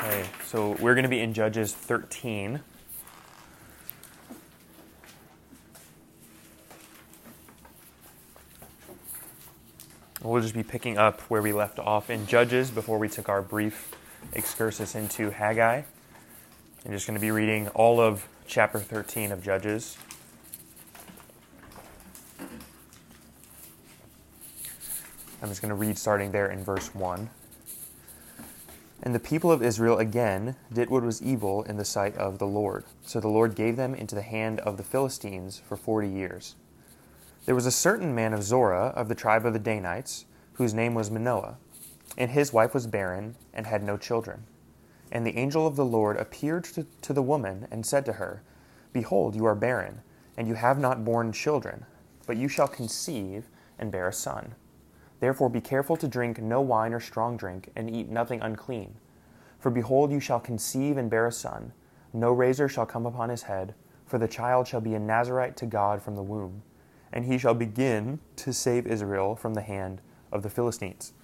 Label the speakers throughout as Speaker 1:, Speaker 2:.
Speaker 1: Okay, so we're going to be in Judges 13. We'll just be picking up where we left off in Judges before we took our brief excursus into Haggai. I'm just going to be reading all of chapter 13 of Judges. I'm just going to read starting there in verse 1. And the people of Israel again did what was evil in the sight of the Lord. So the Lord gave them into the hand of the Philistines for forty years. There was a certain man of Zorah of the tribe of the Danites, whose name was Manoah, and his wife was barren and had no children. And the angel of the Lord appeared to, the woman and said to her, Behold, you are barren, and you have not borne children, but you shall conceive and bear a son. Therefore be careful to drink no wine or strong drink, and eat nothing unclean. For behold, you shall conceive and bear a son. No razor shall come upon his head, for the child shall be a Nazarite to God from the womb, and he shall begin to save Israel from the hand of the Philistines.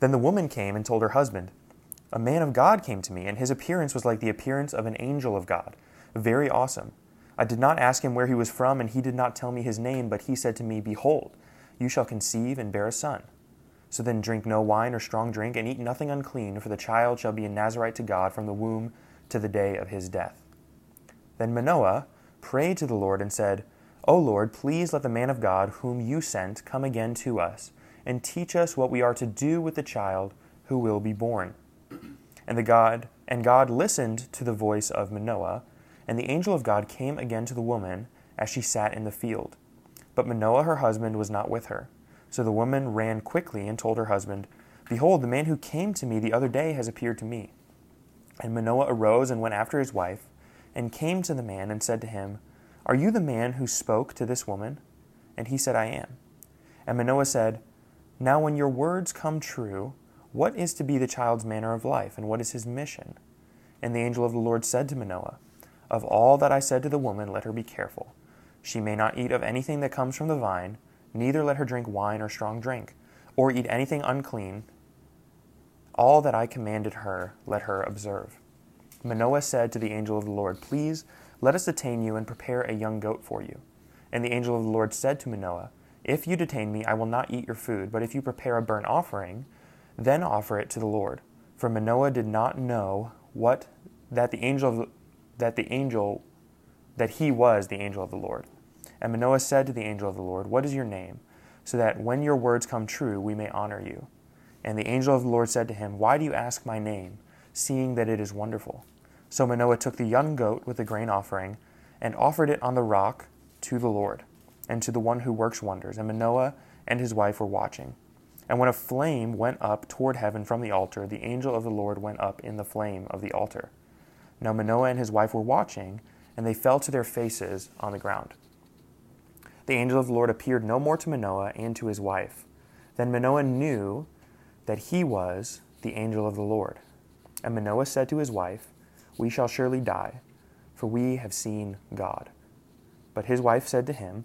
Speaker 1: Then the woman came and told her husband, A man of God came to me, and his appearance was like the appearance of an angel of God, very awesome. I did not ask him where he was from, and he did not tell me his name, but he said to me, Behold, you shall conceive and bear a son. So then drink no wine or strong drink, and eat nothing unclean, for the child shall be a Nazarite to God from the womb to the day of his death. Then Manoah prayed to the Lord and said, O Lord, please let the man of God whom you sent come again to us, and teach us what we are to do with the child who will be born. And the God and God listened to the voice of Manoah, and the angel of God came again to the woman as she sat in the field. But Manoah, her husband, was not with her. So the woman ran quickly and told her husband, Behold, the man who came to me the other day has appeared to me. And Manoah arose and went after his wife, and came to the man and said to him, Are you the man who spoke to this woman? And he said, I am. And Manoah said, Now when your words come true, what is to be the child's manner of life, and what is his mission? And the angel of the Lord said to Manoah, Of all that I said to the woman, let her be careful. She may not eat of anything that comes from the vine, neither let her drink wine or strong drink, or eat anything unclean. All that I commanded her, let her observe. Manoah said to the angel of the Lord, Please let us detain you and prepare a young goat for you. And the angel of the Lord said to Manoah, If you detain me, I will not eat your food, but if you prepare a burnt offering, then offer it to the Lord. For Manoah did not know what that the angel that the angel that he was the angel of the Lord. And Manoah said to the angel of the Lord, What is your name? So that when your words come true, we may honor you. And the angel of the Lord said to him, Why do you ask my name, seeing that it is wonderful? So Manoah took the young goat with the grain offering and offered it on the rock to the Lord and to the one who works wonders. And Manoah and his wife were watching. And when a flame went up toward heaven from the altar, the angel of the Lord went up in the flame of the altar. Now Manoah and his wife were watching, and they fell to their faces on the ground. The angel of the Lord appeared no more to Manoah and to his wife. Then Manoah knew that he was the angel of the Lord. And Manoah said to his wife, We shall surely die, for we have seen God. But his wife said to him,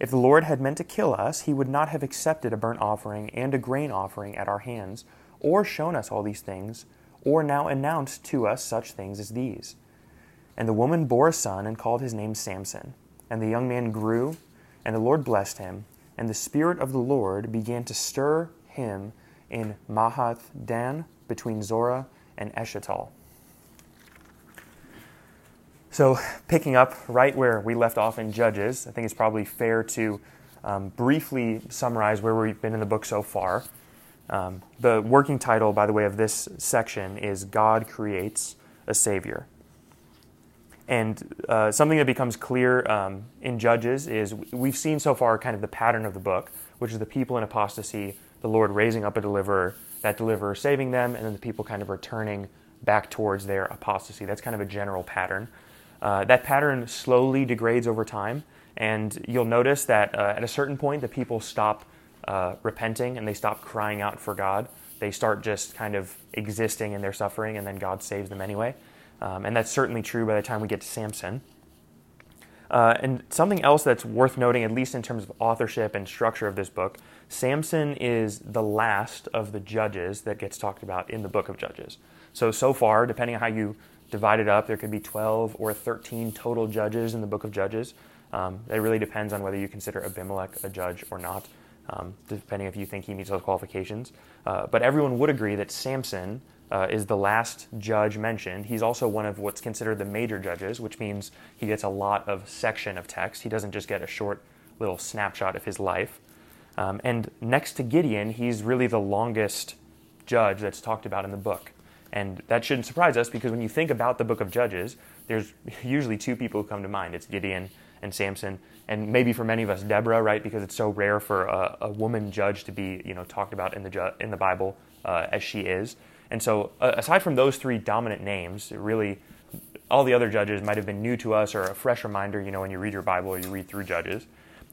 Speaker 1: If the Lord had meant to kill us, he would not have accepted a burnt offering and a grain offering at our hands, or shown us all these things, or now announced to us such things as these. And the woman bore a son and called his name Samson. And the young man grew and the Lord blessed him, and the Spirit of the Lord began to stir him in Mahath Dan between Zorah and Eshtaol. So, picking up right where we left off in Judges, I think it's probably fair to um, briefly summarize where we've been in the book so far. Um, the working title, by the way, of this section is God Creates a Savior. And uh, something that becomes clear um, in Judges is we've seen so far kind of the pattern of the book, which is the people in apostasy, the Lord raising up a deliverer, that deliverer saving them, and then the people kind of returning back towards their apostasy. That's kind of a general pattern. Uh, that pattern slowly degrades over time, and you'll notice that uh, at a certain point, the people stop uh, repenting and they stop crying out for God. They start just kind of existing in their suffering, and then God saves them anyway. Um, and that's certainly true by the time we get to Samson. Uh, and something else that's worth noting, at least in terms of authorship and structure of this book, Samson is the last of the judges that gets talked about in the book of Judges. So, so far, depending on how you divide it up, there could be 12 or 13 total judges in the book of Judges. Um, it really depends on whether you consider Abimelech a judge or not, um, depending if you think he meets those qualifications. Uh, but everyone would agree that Samson uh, is the last judge mentioned. He's also one of what's considered the major judges, which means he gets a lot of section of text. He doesn't just get a short little snapshot of his life. Um, and next to Gideon, he's really the longest judge that's talked about in the book. And that shouldn't surprise us because when you think about the book of Judges, there's usually two people who come to mind it's Gideon and Samson, and maybe for many of us, Deborah, right? Because it's so rare for a, a woman judge to be, you know, talked about in the ju- in the Bible uh, as she is. And so, uh, aside from those three dominant names, really, all the other judges might have been new to us or a fresh reminder, you know, when you read your Bible or you read through Judges.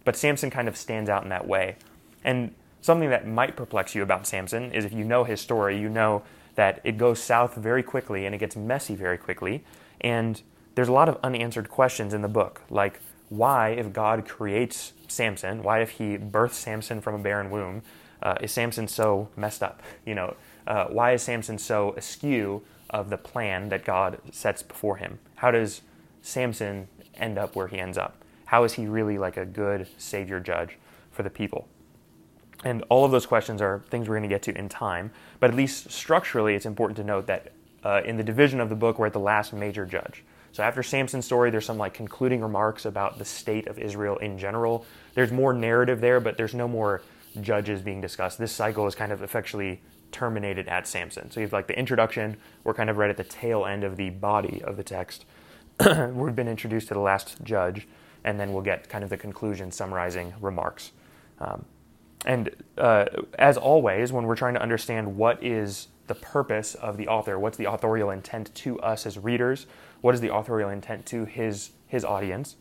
Speaker 1: But Samson kind of stands out in that way. And something that might perplex you about Samson is if you know his story, you know that it goes south very quickly and it gets messy very quickly. And there's a lot of unanswered questions in the book, like why, if God creates Samson, why, if he births Samson from a barren womb, uh, is Samson so messed up? You know, uh, why is Samson so askew of the plan that God sets before him? How does Samson end up where he ends up? How is he really like a good savior judge for the people? And all of those questions are things we're going to get to in time, but at least structurally, it's important to note that uh, in the division of the book, we're at the last major judge. So after Samson's story, there's some like concluding remarks about the state of Israel in general. There's more narrative there, but there's no more judges being discussed. This cycle is kind of effectually terminated at Samson. So you have like the introduction, we're kind of right at the tail end of the body of the text. We've been introduced to the last judge, and then we'll get kind of the conclusion summarizing remarks. Um, and uh, as always, when we're trying to understand what is the purpose of the author, what's the authorial intent to us as readers, what is the authorial intent to his, his audience,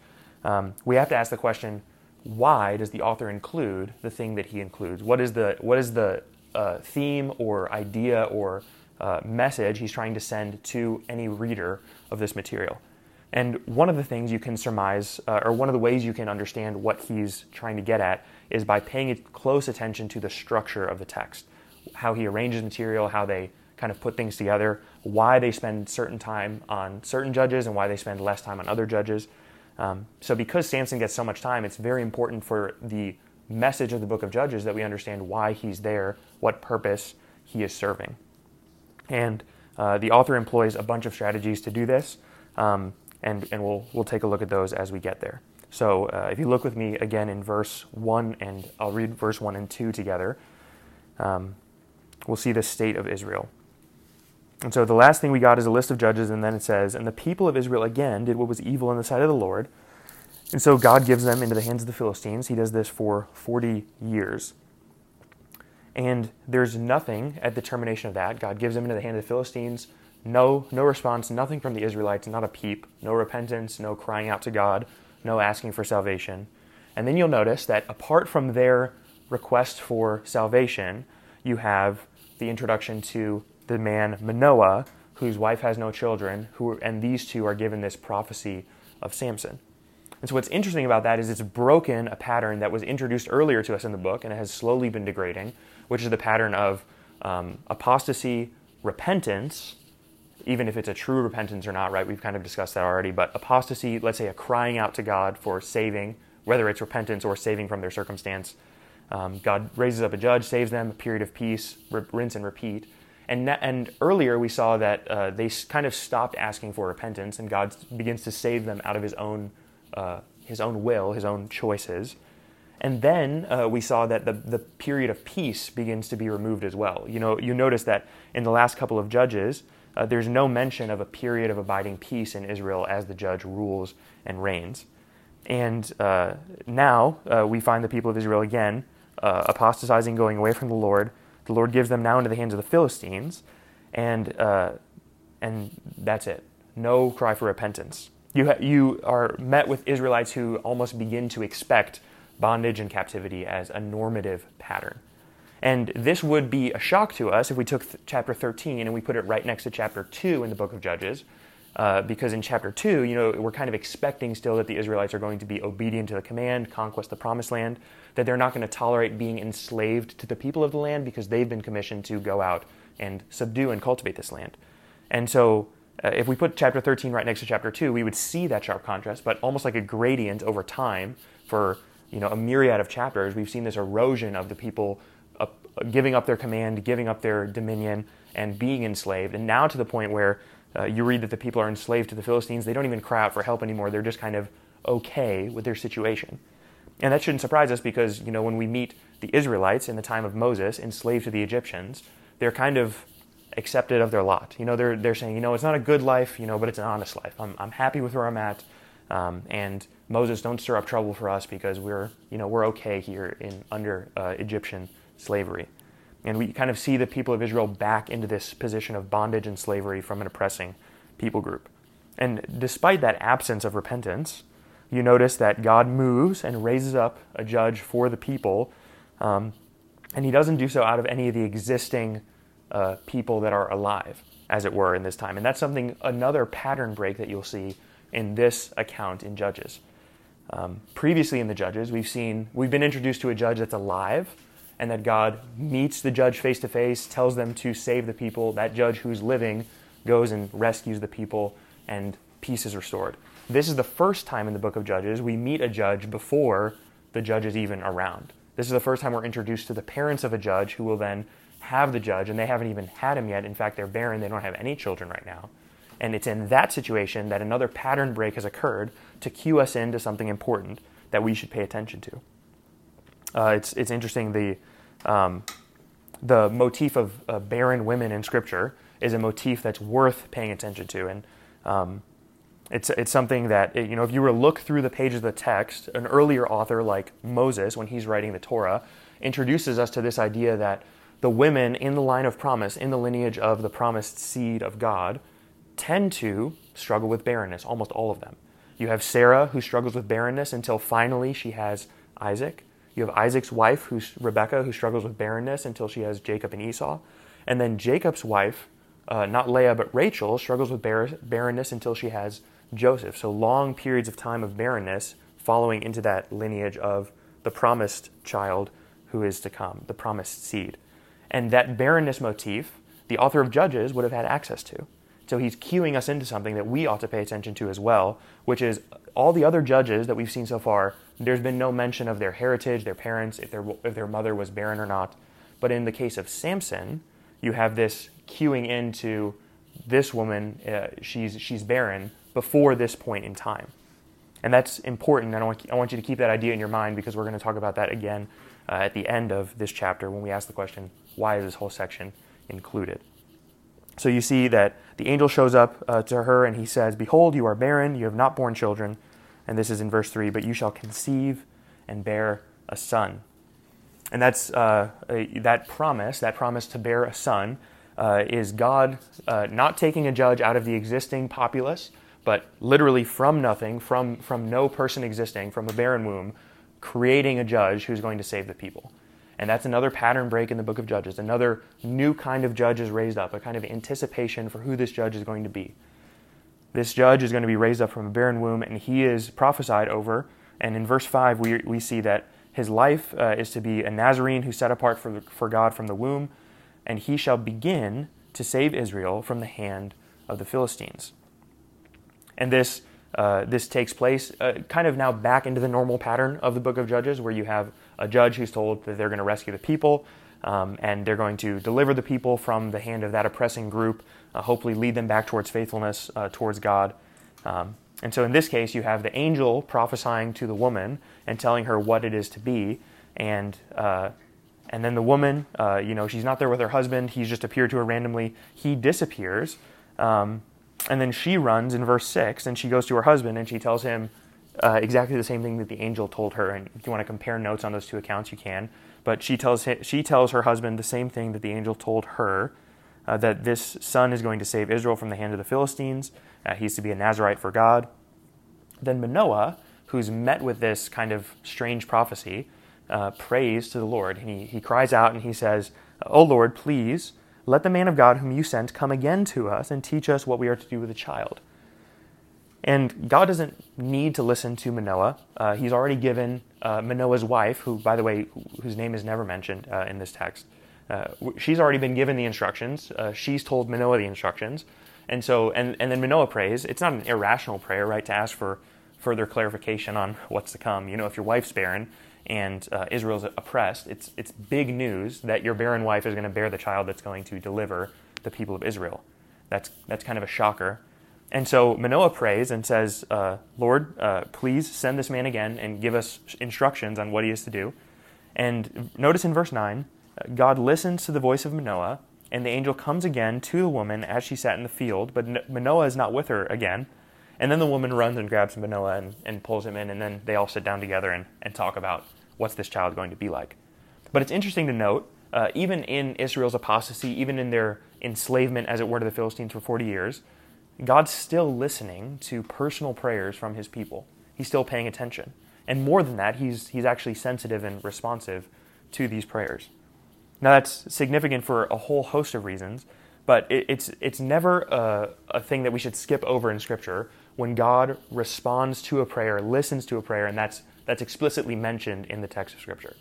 Speaker 1: um, we have to ask the question why does the author include the thing that he includes? What is the, what is the uh, theme or idea or uh, message he's trying to send to any reader of this material. And one of the things you can surmise, uh, or one of the ways you can understand what he's trying to get at, is by paying close attention to the structure of the text, how he arranges material, how they kind of put things together, why they spend certain time on certain judges and why they spend less time on other judges. Um, so, because Samson gets so much time, it's very important for the message of the book of Judges that we understand why he's there, what purpose he is serving. And uh, the author employs a bunch of strategies to do this, um, and, and we'll, we'll take a look at those as we get there. So uh, if you look with me again in verse 1, and I'll read verse 1 and 2 together, um, we'll see the state of Israel. And so the last thing we got is a list of judges, and then it says, And the people of Israel again did what was evil in the sight of the Lord and so God gives them into the hands of the Philistines. He does this for 40 years. And there's nothing at the termination of that. God gives them into the hand of the Philistines. No, no response, nothing from the Israelites, not a peep, no repentance, no crying out to God, no asking for salvation. And then you'll notice that apart from their request for salvation, you have the introduction to the man Manoah, whose wife has no children, who, and these two are given this prophecy of Samson. And so, what's interesting about that is it's broken a pattern that was introduced earlier to us in the book and it has slowly been degrading, which is the pattern of um, apostasy, repentance, even if it's a true repentance or not, right? We've kind of discussed that already. But apostasy, let's say a crying out to God for saving, whether it's repentance or saving from their circumstance. Um, God raises up a judge, saves them, a period of peace, rinse and repeat. And, and earlier we saw that uh, they kind of stopped asking for repentance, and God begins to save them out of His own uh, his own will, his own choices. And then uh, we saw that the, the period of peace begins to be removed as well. You know, you notice that in the last couple of judges, uh, there's no mention of a period of abiding peace in Israel as the judge rules and reigns. And uh, now uh, we find the people of Israel again uh, apostatizing, going away from the Lord. The Lord gives them now into the hands of the Philistines, and and that's it. No cry for repentance. You, ha- you are met with Israelites who almost begin to expect bondage and captivity as a normative pattern. And this would be a shock to us if we took th- chapter 13 and we put it right next to chapter 2 in the book of Judges, Uh, because in chapter 2, you know, we're kind of expecting still that the Israelites are going to be obedient to the command, conquest the promised land, that they're not going to tolerate being enslaved to the people of the land because they've been commissioned to go out and subdue and cultivate this land. And so, uh, if we put chapter 13 right next to chapter 2, we would see that sharp contrast, but almost like a gradient over time for you know a myriad of chapters, we've seen this erosion of the people giving up their command, giving up their dominion, and being enslaved, and now to the point where uh, you read that the people are enslaved to the Philistines. They don't even cry out for help anymore. They're just kind of okay with their situation. And that shouldn't surprise us because, you know, when we meet the Israelites in the time of Moses, enslaved to the Egyptians, they're kind of accepted of their lot. You know, they're, they're saying, you know, it's not a good life, you know, but it's an honest life. I'm, I'm happy with where I'm at. Um, and Moses, don't stir up trouble for us because we're, you know, we're okay here in under uh, Egyptian slavery. And we kind of see the people of Israel back into this position of bondage and slavery from an oppressing people group. And despite that absence of repentance, you notice that God moves and raises up a judge for the people. Um, and he doesn't do so out of any of the existing uh, people that are alive, as it were, in this time. And that's something, another pattern break that you'll see in this account in Judges. Um, previously in the Judges, we've seen, we've been introduced to a judge that's alive and that God meets the judge face to face, tells them to save the people. That judge who's living goes and rescues the people, and peace is restored. This is the first time in the book of Judges we meet a judge before the judge is even around. This is the first time we're introduced to the parents of a judge who will then have the judge, and they haven't even had him yet. In fact, they're barren, they don't have any children right now. And it's in that situation that another pattern break has occurred to cue us into something important that we should pay attention to. Uh, it's, it's interesting the um, the motif of uh, barren women in Scripture is a motif that's worth paying attention to, and um, it's it's something that you know if you were to look through the pages of the text, an earlier author like Moses, when he's writing the Torah, introduces us to this idea that the women in the line of promise, in the lineage of the promised seed of God, tend to struggle with barrenness. Almost all of them. You have Sarah who struggles with barrenness until finally she has Isaac. You have Isaac's wife, who's Rebecca, who struggles with barrenness until she has Jacob and Esau. And then Jacob's wife, uh, not Leah, but Rachel, struggles with bar- barrenness until she has Joseph. So long periods of time of barrenness following into that lineage of the promised child who is to come, the promised seed. And that barrenness motif, the author of Judges would have had access to. So he's cueing us into something that we ought to pay attention to as well, which is all the other judges that we've seen so far, there's been no mention of their heritage, their parents, if their, if their mother was barren or not. But in the case of Samson, you have this cueing into this woman, uh, she's, she's barren before this point in time. And that's important. I want, I want you to keep that idea in your mind because we're going to talk about that again uh, at the end of this chapter when we ask the question why is this whole section included? So you see that the angel shows up uh, to her and he says, Behold, you are barren, you have not borne children and this is in verse 3 but you shall conceive and bear a son. And that's uh, a, that promise, that promise to bear a son, uh, is God uh, not taking a judge out of the existing populace, but literally from nothing, from, from no person existing, from a barren womb, creating a judge who's going to save the people. And that's another pattern break in the book of Judges. Another new kind of judge is raised up, a kind of anticipation for who this judge is going to be. This judge is going to be raised up from a barren womb, and he is prophesied over. And in verse 5, we, we see that his life uh, is to be a Nazarene who's set apart for, for God from the womb, and he shall begin to save Israel from the hand of the Philistines. And this, uh, this takes place uh, kind of now back into the normal pattern of the book of Judges, where you have a judge who's told that they're going to rescue the people, um, and they're going to deliver the people from the hand of that oppressing group uh, hopefully lead them back towards faithfulness uh, towards God. Um, and so in this case, you have the angel prophesying to the woman and telling her what it is to be. And, uh, and then the woman, uh, you know, she's not there with her husband. He's just appeared to her randomly. He disappears. Um, and then she runs in verse 6 and she goes to her husband and she tells him uh, exactly the same thing that the angel told her. And if you want to compare notes on those two accounts, you can. But she tells, she tells her husband the same thing that the angel told her uh, that this son is going to save Israel from the hand of the Philistines. Uh, he's to be a Nazarite for God. Then Manoah, who's met with this kind of strange prophecy, uh, prays to the Lord. And he, he cries out and he says, O Lord, please let the man of God whom you sent come again to us and teach us what we are to do with the child. And God doesn't need to listen to Manoah. Uh, he's already given uh, Manoah's wife, who, by the way, whose name is never mentioned uh, in this text, uh, she's already been given the instructions. Uh, she's told Manoah the instructions. And so, and, and then Manoah prays. It's not an irrational prayer, right, to ask for further clarification on what's to come. You know, if your wife's barren and uh, Israel's oppressed, it's, it's big news that your barren wife is going to bear the child that's going to deliver the people of Israel. That's, that's kind of a shocker. And so Manoah prays and says, uh, Lord, uh, please send this man again and give us instructions on what he is to do. And notice in verse 9, God listens to the voice of Manoah, and the angel comes again to the woman as she sat in the field, but Manoah is not with her again. And then the woman runs and grabs Manoah and, and pulls him in, and then they all sit down together and, and talk about what's this child going to be like. But it's interesting to note, uh, even in Israel's apostasy, even in their enslavement, as it were, to the Philistines for 40 years, God's still listening to personal prayers from his people. He's still paying attention. And more than that, he's, he's actually sensitive and responsive to these prayers. Now, that's significant for a whole host of reasons, but it, it's, it's never a, a thing that we should skip over in Scripture when God responds to a prayer, listens to a prayer, and that's, that's explicitly mentioned in the text of Scripture.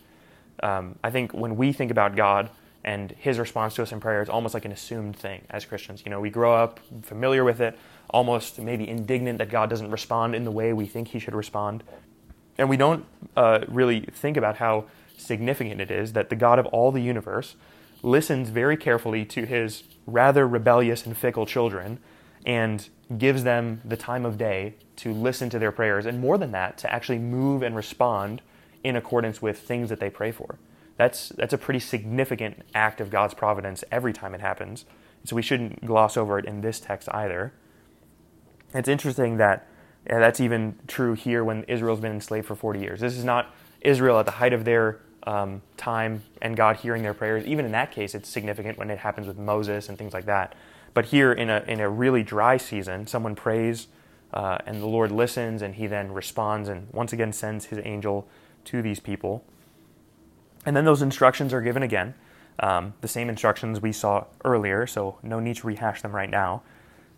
Speaker 1: Um, I think when we think about God, and his response to us in prayer is almost like an assumed thing as Christians. You know, we grow up familiar with it, almost maybe indignant that God doesn't respond in the way we think he should respond. And we don't uh, really think about how significant it is that the God of all the universe listens very carefully to his rather rebellious and fickle children and gives them the time of day to listen to their prayers, and more than that, to actually move and respond in accordance with things that they pray for. That's, that's a pretty significant act of God's providence every time it happens. So we shouldn't gloss over it in this text either. It's interesting that that's even true here when Israel's been enslaved for 40 years. This is not Israel at the height of their um, time and God hearing their prayers. Even in that case, it's significant when it happens with Moses and things like that. But here, in a, in a really dry season, someone prays uh, and the Lord listens and he then responds and once again sends his angel to these people. And then those instructions are given again, um, the same instructions we saw earlier, so no need to rehash them right now.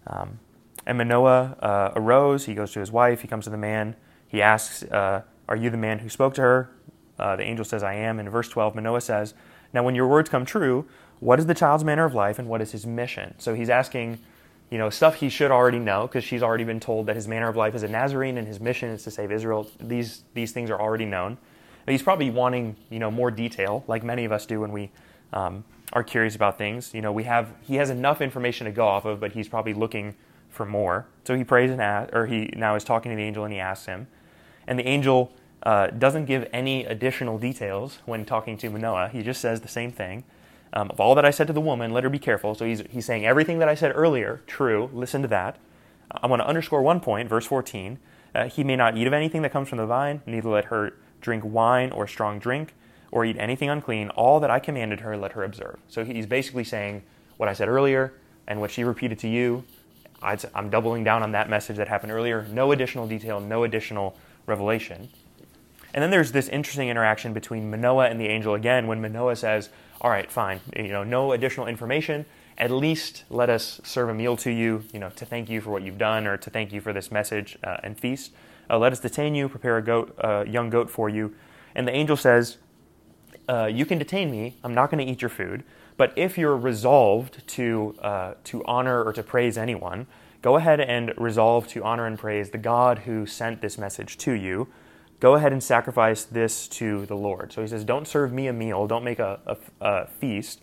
Speaker 1: Um, and Manoah uh, arose, he goes to his wife, he comes to the man, he asks, uh, Are you the man who spoke to her? Uh, the angel says, I am. In verse 12, Manoah says, Now when your words come true, what is the child's manner of life and what is his mission? So he's asking, you know, stuff he should already know because she's already been told that his manner of life is a Nazarene and his mission is to save Israel. These, these things are already known. But he's probably wanting, you know, more detail, like many of us do when we um, are curious about things. You know, we have he has enough information to go off of, but he's probably looking for more. So he prays and asks, or he now is talking to the angel and he asks him, and the angel uh, doesn't give any additional details when talking to Manoah. He just says the same thing. Um, of all that I said to the woman, let her be careful. So he's, he's saying everything that I said earlier, true, listen to that. I want to underscore one point, verse 14. Uh, he may not eat of anything that comes from the vine, neither let her drink wine or strong drink, or eat anything unclean, all that I commanded her, let her observe. So he's basically saying what I said earlier and what she repeated to you. I'm doubling down on that message that happened earlier. No additional detail, no additional revelation. And then there's this interesting interaction between Manoah and the angel again when Manoah says, All right, fine, you know, no additional information. At least let us serve a meal to you, you know, to thank you for what you've done or to thank you for this message uh, and feast. Uh, let us detain you, prepare a goat, uh, young goat for you. And the angel says, uh, You can detain me. I'm not going to eat your food. But if you're resolved to, uh, to honor or to praise anyone, go ahead and resolve to honor and praise the God who sent this message to you. Go ahead and sacrifice this to the Lord. So he says, Don't serve me a meal, don't make a, a, a feast.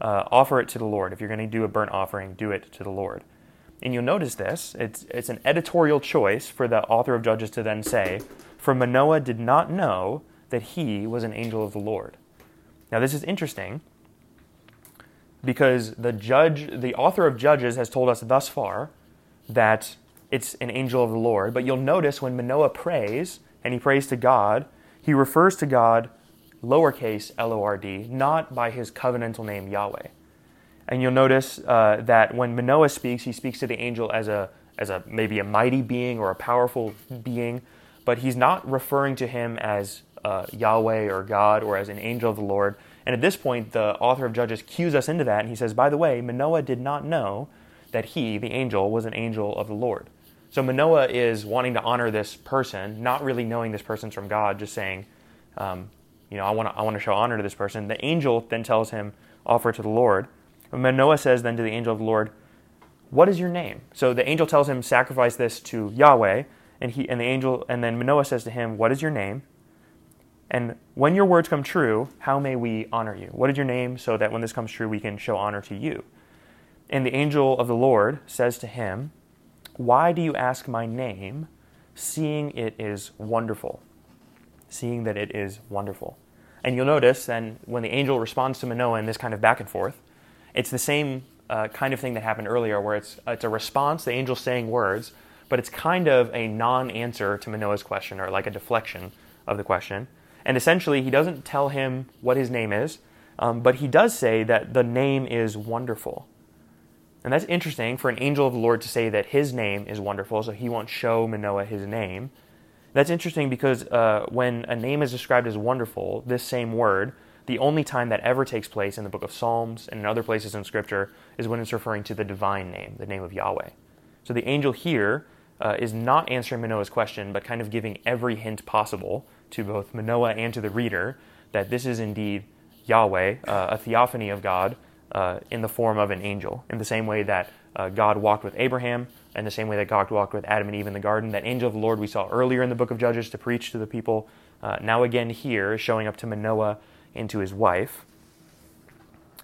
Speaker 1: Uh, offer it to the Lord. If you're going to do a burnt offering, do it to the Lord. And you'll notice this it's, it's an editorial choice for the author of Judges to then say, For Manoah did not know that he was an angel of the Lord. Now, this is interesting because the judge, the author of Judges has told us thus far that it's an angel of the Lord. But you'll notice when Manoah prays and he prays to God, he refers to God lowercase L O R D, not by his covenantal name Yahweh. And you'll notice uh, that when Manoah speaks, he speaks to the angel as a as a maybe a mighty being or a powerful being, but he's not referring to him as uh, Yahweh or God or as an angel of the Lord. And at this point, the author of Judges cues us into that, and he says, "By the way, Manoah did not know that he, the angel, was an angel of the Lord." So Manoah is wanting to honor this person, not really knowing this person's from God, just saying, um, you know, I want to I want to show honor to this person. The angel then tells him, offer to the Lord. Manoah says then to the angel of the Lord, what is your name? So the angel tells him, sacrifice this to Yahweh, and he and the angel and then Manoah says to him, what is your name? And when your words come true, how may we honor you? What is your name so that when this comes true, we can show honor to you? And the angel of the Lord says to him, Why do you ask my name, seeing it is wonderful? Seeing that it is wonderful. And you'll notice then when the angel responds to Manoah in this kind of back and forth, it's the same uh, kind of thing that happened earlier, where it's, it's a response, the angel saying words, but it's kind of a non answer to Manoah's question or like a deflection of the question. And essentially, he doesn't tell him what his name is, um, but he does say that the name is wonderful. And that's interesting for an angel of the Lord to say that his name is wonderful, so he won't show Manoah his name. That's interesting because uh, when a name is described as wonderful, this same word, the only time that ever takes place in the book of Psalms and in other places in Scripture is when it's referring to the divine name, the name of Yahweh. So the angel here uh, is not answering Manoah's question, but kind of giving every hint possible to both Manoah and to the reader that this is indeed Yahweh, uh, a theophany of God uh, in the form of an angel, in the same way that uh, God walked with Abraham, and the same way that God walked with Adam and Eve in the garden. That angel of the Lord we saw earlier in the book of Judges to preach to the people, uh, now again here, showing up to Manoah and to his wife.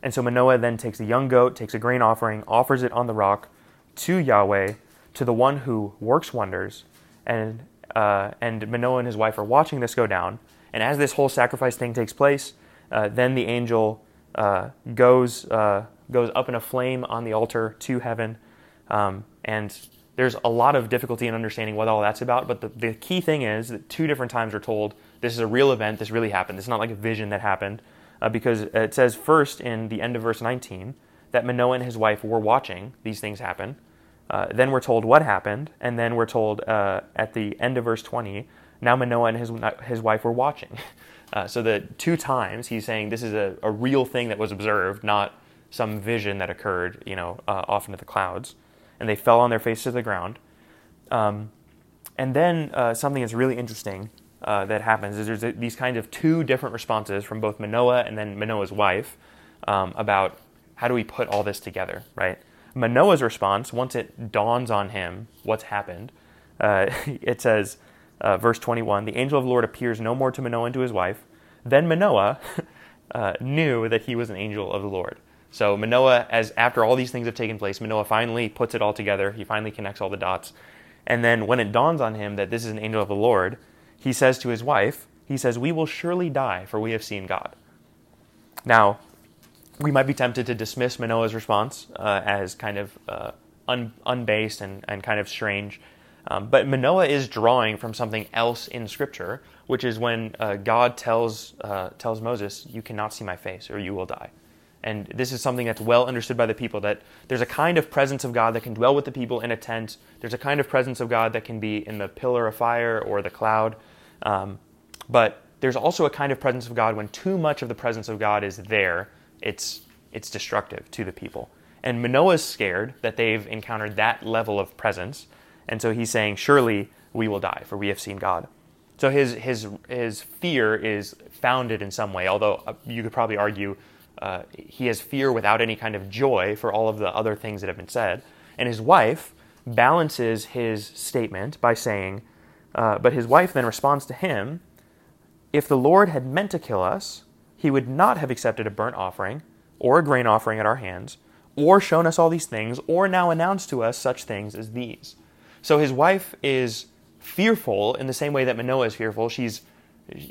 Speaker 1: And so Manoah then takes a young goat, takes a grain offering, offers it on the rock to Yahweh, to the one who works wonders, and uh, and Manoah and his wife are watching this go down. And as this whole sacrifice thing takes place, uh, then the angel uh, goes uh, goes up in a flame on the altar to heaven, um, and there's a lot of difficulty in understanding what all that's about. But the, the key thing is that two different times we're told this is a real event. This really happened. It's not like a vision that happened, uh, because it says first in the end of verse 19 that Manoah and his wife were watching these things happen. Uh, then we're told what happened, and then we're told uh, at the end of verse 20, now Manoah and his, his wife were watching. Uh, so the two times he's saying this is a, a real thing that was observed, not some vision that occurred, you know, uh, off into the clouds. And they fell on their faces to the ground. Um, and then uh, something that's really interesting uh, that happens is there's these kind of two different responses from both Manoah and then Manoah's wife um, about how do we put all this together, right? Manoah's response, once it dawns on him what's happened, uh, it says, uh, verse 21 The angel of the Lord appears no more to Manoah and to his wife. Then Manoah uh, knew that he was an angel of the Lord. So Manoah, as after all these things have taken place, Manoah finally puts it all together. He finally connects all the dots. And then when it dawns on him that this is an angel of the Lord, he says to his wife, he says, We will surely die, for we have seen God. Now, we might be tempted to dismiss Manoah's response uh, as kind of uh, un- unbased and, and kind of strange. Um, but Manoah is drawing from something else in Scripture, which is when uh, God tells, uh, tells Moses, You cannot see my face, or you will die. And this is something that's well understood by the people that there's a kind of presence of God that can dwell with the people in a tent. There's a kind of presence of God that can be in the pillar of fire or the cloud. Um, but there's also a kind of presence of God when too much of the presence of God is there, it's, it's destructive to the people. And Manoah's scared that they've encountered that level of presence. And so he's saying, Surely we will die, for we have seen God. So his, his, his fear is founded in some way, although uh, you could probably argue uh, he has fear without any kind of joy for all of the other things that have been said. And his wife balances his statement by saying, uh, But his wife then responds to him, If the Lord had meant to kill us, he would not have accepted a burnt offering or a grain offering at our hands, or shown us all these things, or now announced to us such things as these. So his wife is fearful in the same way that Manoah is fearful. She's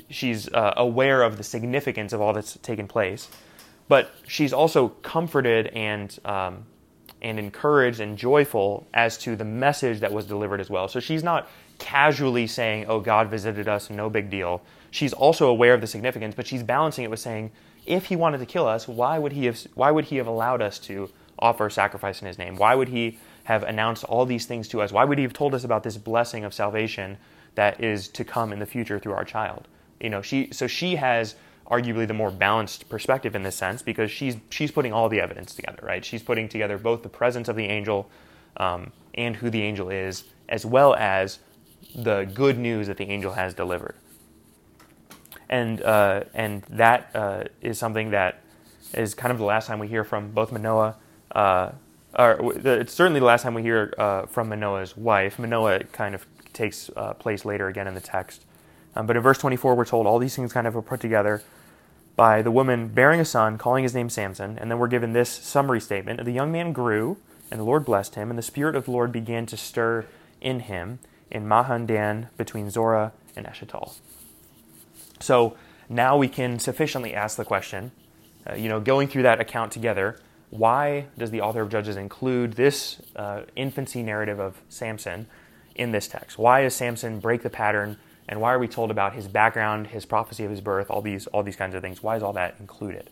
Speaker 1: she's uh, aware of the significance of all that's taken place, but she's also comforted and um, and encouraged and joyful as to the message that was delivered as well. So she's not casually saying, "Oh, God visited us, no big deal." She's also aware of the significance, but she's balancing it with saying, "If He wanted to kill us, why would He have why would He have allowed us to offer sacrifice in His name? Why would He have announced all these things to us? Why would he have told us about this blessing of salvation that is to come in the future through our child? You know, she so she has arguably the more balanced perspective in this sense because she's she's putting all the evidence together, right? She's putting together both the presence of the angel um, and who the angel is, as well as the good news that the angel has delivered. And, uh, and that uh, is something that is kind of the last time we hear from both Manoah, uh, or it's certainly the last time we hear uh, from Manoah's wife. Manoah kind of takes uh, place later again in the text. Um, but in verse 24, we're told all these things kind of are put together by the woman bearing a son, calling his name Samson, and then we're given this summary statement The young man grew, and the Lord blessed him, and the Spirit of the Lord began to stir in him in Mahaneh-dan between Zorah and Eshtaol. So now we can sufficiently ask the question, uh, you know, going through that account together, why does the author of Judges include this uh, infancy narrative of Samson in this text? Why does Samson break the pattern and why are we told about his background, his prophecy of his birth, all these, all these kinds of things? Why is all that included?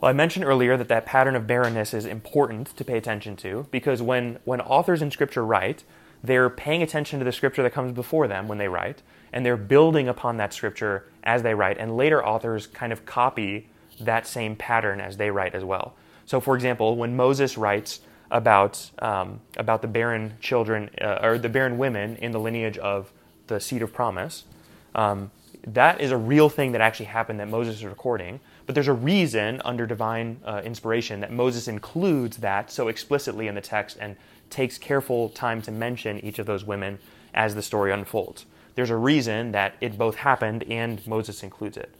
Speaker 1: Well, I mentioned earlier that that pattern of barrenness is important to pay attention to because when, when authors in Scripture write, they're paying attention to the Scripture that comes before them when they write, and they're building upon that Scripture as they write, and later authors kind of copy that same pattern as they write as well. So, for example, when Moses writes about, um, about the barren children, uh, or the barren women in the lineage of the seed of promise. Um, that is a real thing that actually happened that Moses is recording. But there's a reason under divine uh, inspiration that Moses includes that so explicitly in the text and takes careful time to mention each of those women as the story unfolds. There's a reason that it both happened and Moses includes it.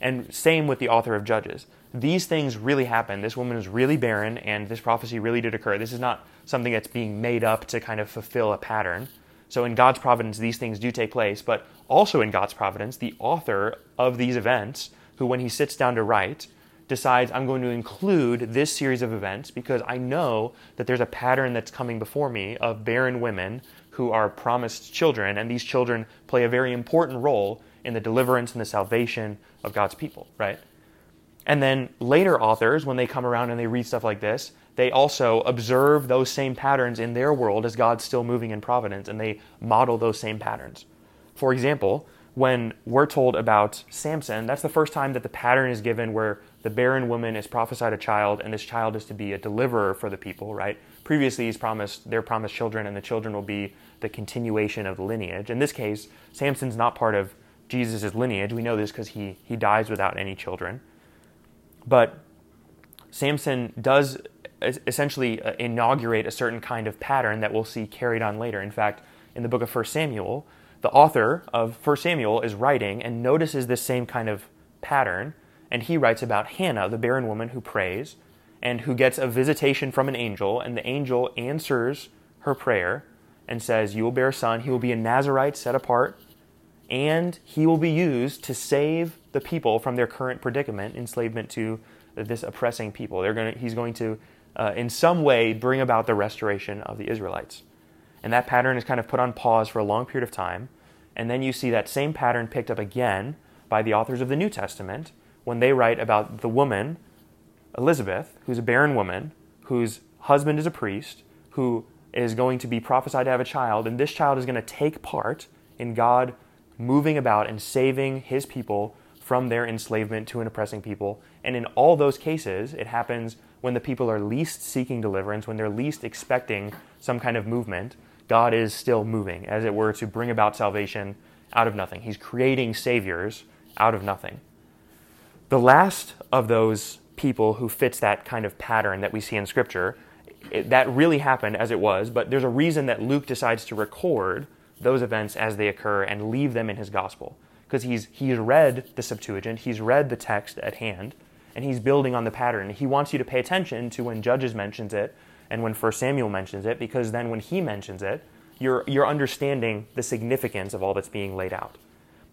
Speaker 1: And same with the author of Judges. These things really happened. This woman was really barren, and this prophecy really did occur. This is not something that's being made up to kind of fulfill a pattern. So in God's providence, these things do take place, but also in God's providence, the author of these events, who when he sits down to write, decides I'm going to include this series of events because I know that there's a pattern that's coming before me of barren women who are promised children, and these children play a very important role in the deliverance and the salvation of God's people, right? And then later authors, when they come around and they read stuff like this, they also observe those same patterns in their world as God's still moving in providence, and they model those same patterns. For example, when we're told about Samson, that's the first time that the pattern is given where the barren woman is prophesied a child, and this child is to be a deliverer for the people, right? Previously, he's promised, they're promised children, and the children will be the continuation of the lineage. In this case, Samson's not part of Jesus' lineage. We know this because he, he dies without any children. But Samson does essentially uh, inaugurate a certain kind of pattern that we'll see carried on later. In fact, in the book of 1 Samuel, the author of 1 Samuel is writing and notices this same kind of pattern, and he writes about Hannah, the barren woman who prays and who gets a visitation from an angel, and the angel answers her prayer and says, You will bear a son, he will be a Nazarite set apart, and he will be used to save the people from their current predicament, enslavement to this oppressing people. They're going to, he's going to uh, in some way bring about the restoration of the Israelites. And that pattern is kind of put on pause for a long period of time. And then you see that same pattern picked up again by the authors of the New Testament when they write about the woman, Elizabeth, who's a barren woman, whose husband is a priest, who is going to be prophesied to have a child. And this child is going to take part in God moving about and saving his people from their enslavement to an oppressing people. And in all those cases, it happens when the people are least seeking deliverance, when they're least expecting some kind of movement, God is still moving, as it were, to bring about salvation out of nothing. He's creating saviors out of nothing. The last of those people who fits that kind of pattern that we see in Scripture, it, that really happened as it was, but there's a reason that Luke decides to record those events as they occur and leave them in his gospel. Because he's, he's read the Septuagint, he's read the text at hand, and he's building on the pattern. He wants you to pay attention to when Judges mentions it and when First Samuel mentions it, because then when he mentions it, you're, you're understanding the significance of all that's being laid out.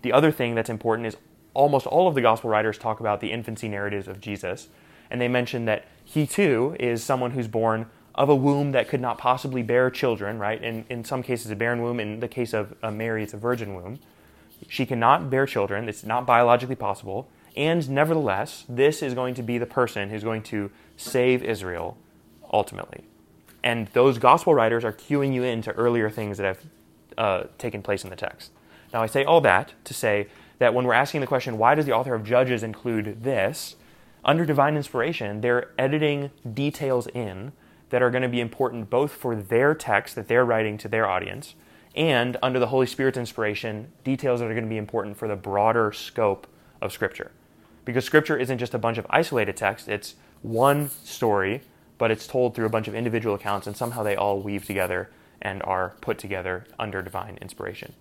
Speaker 1: The other thing that's important is almost all of the gospel writers talk about the infancy narratives of Jesus, and they mention that he too is someone who's born of a womb that could not possibly bear children, right? In, in some cases, a barren womb. In the case of uh, Mary, it's a virgin womb. She cannot bear children. It's not biologically possible. And nevertheless, this is going to be the person who's going to save Israel ultimately. And those gospel writers are cueing you into earlier things that have uh, taken place in the text. Now, I say all that to say that when we're asking the question, why does the author of Judges include this? Under divine inspiration, they're editing details in that are going to be important both for their text that they're writing to their audience and under the Holy Spirit's inspiration, details that are going to be important for the broader scope of Scripture. Because Scripture isn't just a bunch of isolated texts, it's one story, but it's told through a bunch of individual accounts, and somehow they all weave together and are put together under divine inspiration.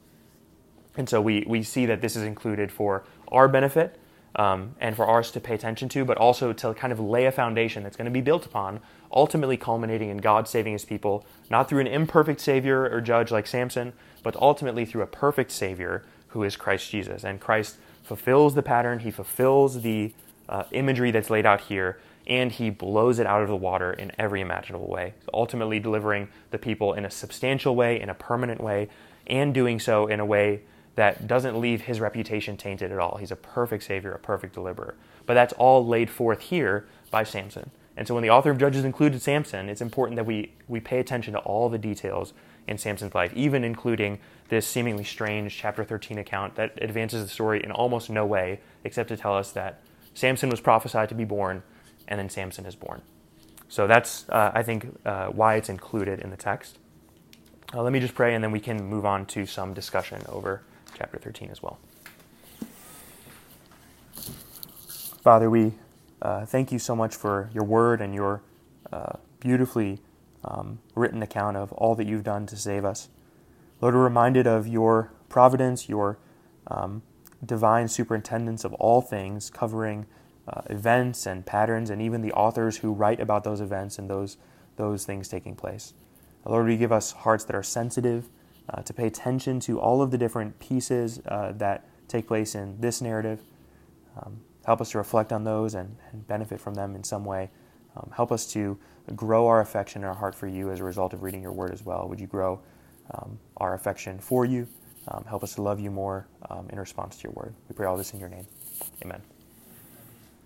Speaker 1: And so we, we see that this is included for our benefit um, and for ours to pay attention to, but also to kind of lay a foundation that's going to be built upon, ultimately culminating in God saving his people, not through an imperfect Savior or judge like Samson, but ultimately through a perfect Savior who is Christ Jesus. And Christ fulfills the pattern, he fulfills the uh, imagery that's laid out here, and he blows it out of the water in every imaginable way, ultimately delivering the people in a substantial way, in a permanent way, and doing so in a way that doesn't leave his reputation tainted at all. He's a perfect Savior, a perfect deliverer. But that's all laid forth here by Samson. And so when the author of Judges included Samson, it's important that we, we pay attention to all the details in Samson's life, even including this seemingly strange chapter 13 account that advances the story in almost no way except to tell us that Samson was prophesied to be born and then Samson is born. So that's, uh, I think, uh, why it's included in the text. Uh, let me just pray, and then we can move on to some discussion over chapter 13 as well. Father, we uh, thank you so much for your word and your uh, beautifully um, written account of all that you've done to save us. Lord, we're reminded of your providence, your um, divine superintendence of all things, covering uh, events and patterns, and even the authors who write about those events and those, those things taking place. Lord, we give us hearts that are sensitive uh, to pay attention to all of the different pieces uh, that take place in this narrative. Um, help us to reflect on those and, and, benefit from them in some way. Um, help us to grow our affection and our heart for you as a result of reading your word as well. Would you grow um, our affection for you? Um, help us to love you more um, in response to your word. We pray all this in your name. Amen.